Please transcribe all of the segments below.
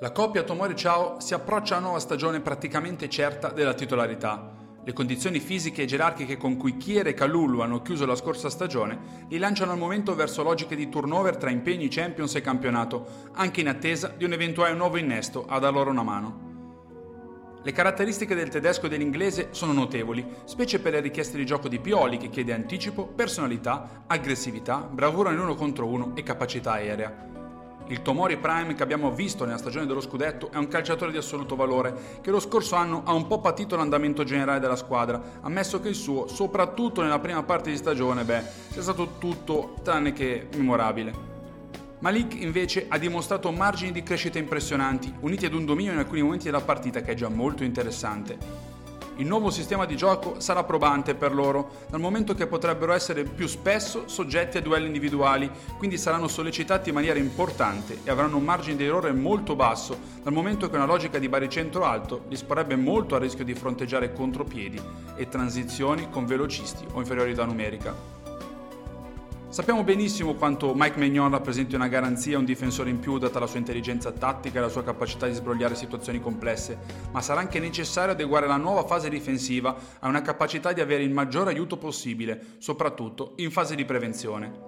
La coppia Tomori Ciao si approccia a una nuova stagione praticamente certa della titolarità. Le condizioni fisiche e gerarchiche con cui Chiere e Calulu hanno chiuso la scorsa stagione li lanciano al momento verso logiche di turnover tra impegni Champions e campionato, anche in attesa di un eventuale nuovo innesto a dar loro una mano. Le caratteristiche del tedesco e dell'inglese sono notevoli, specie per le richieste di gioco di Pioli che chiede anticipo, personalità, aggressività, bravura nell'uno contro uno e capacità aerea. Il Tomori Prime che abbiamo visto nella stagione dello scudetto è un calciatore di assoluto valore che lo scorso anno ha un po' patito l'andamento generale della squadra, ammesso che il suo, soprattutto nella prima parte di stagione, beh, sia stato tutto tranne che memorabile. Malik invece ha dimostrato margini di crescita impressionanti, uniti ad un dominio in alcuni momenti della partita che è già molto interessante. Il nuovo sistema di gioco sarà probante per loro, dal momento che potrebbero essere più spesso soggetti a duelli individuali, quindi saranno sollecitati in maniera importante e avranno un margine di errore molto basso, dal momento che una logica di baricentro alto li sporrebbe molto a rischio di fronteggiare contropiedi e transizioni con velocisti o inferiorità numerica. Sappiamo benissimo quanto Mike Magnon rappresenti una garanzia e un difensore in più data la sua intelligenza tattica e la sua capacità di sbrogliare situazioni complesse, ma sarà anche necessario adeguare la nuova fase difensiva a una capacità di avere il maggiore aiuto possibile, soprattutto in fase di prevenzione.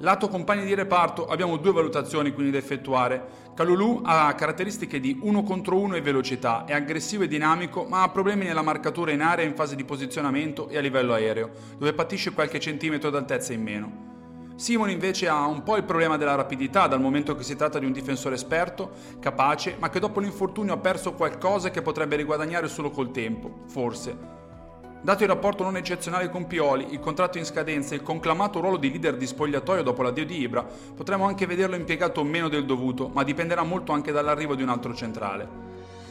Lato compagni di reparto abbiamo due valutazioni quindi da effettuare. Calulu ha caratteristiche di uno contro uno e velocità, è aggressivo e dinamico, ma ha problemi nella marcatura in area in fase di posizionamento e a livello aereo, dove patisce qualche centimetro d'altezza in meno. Simon invece ha un po' il problema della rapidità, dal momento che si tratta di un difensore esperto, capace, ma che dopo l'infortunio ha perso qualcosa che potrebbe riguadagnare solo col tempo, forse. Dato il rapporto non eccezionale con Pioli, il contratto in scadenza e il conclamato ruolo di leader di spogliatoio dopo l'addio di Ibra, potremmo anche vederlo impiegato meno del dovuto, ma dipenderà molto anche dall'arrivo di un altro centrale.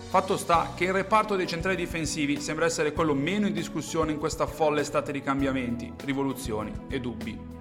Fatto sta che il reparto dei centrali difensivi sembra essere quello meno in discussione in questa folle estate di cambiamenti, rivoluzioni e dubbi.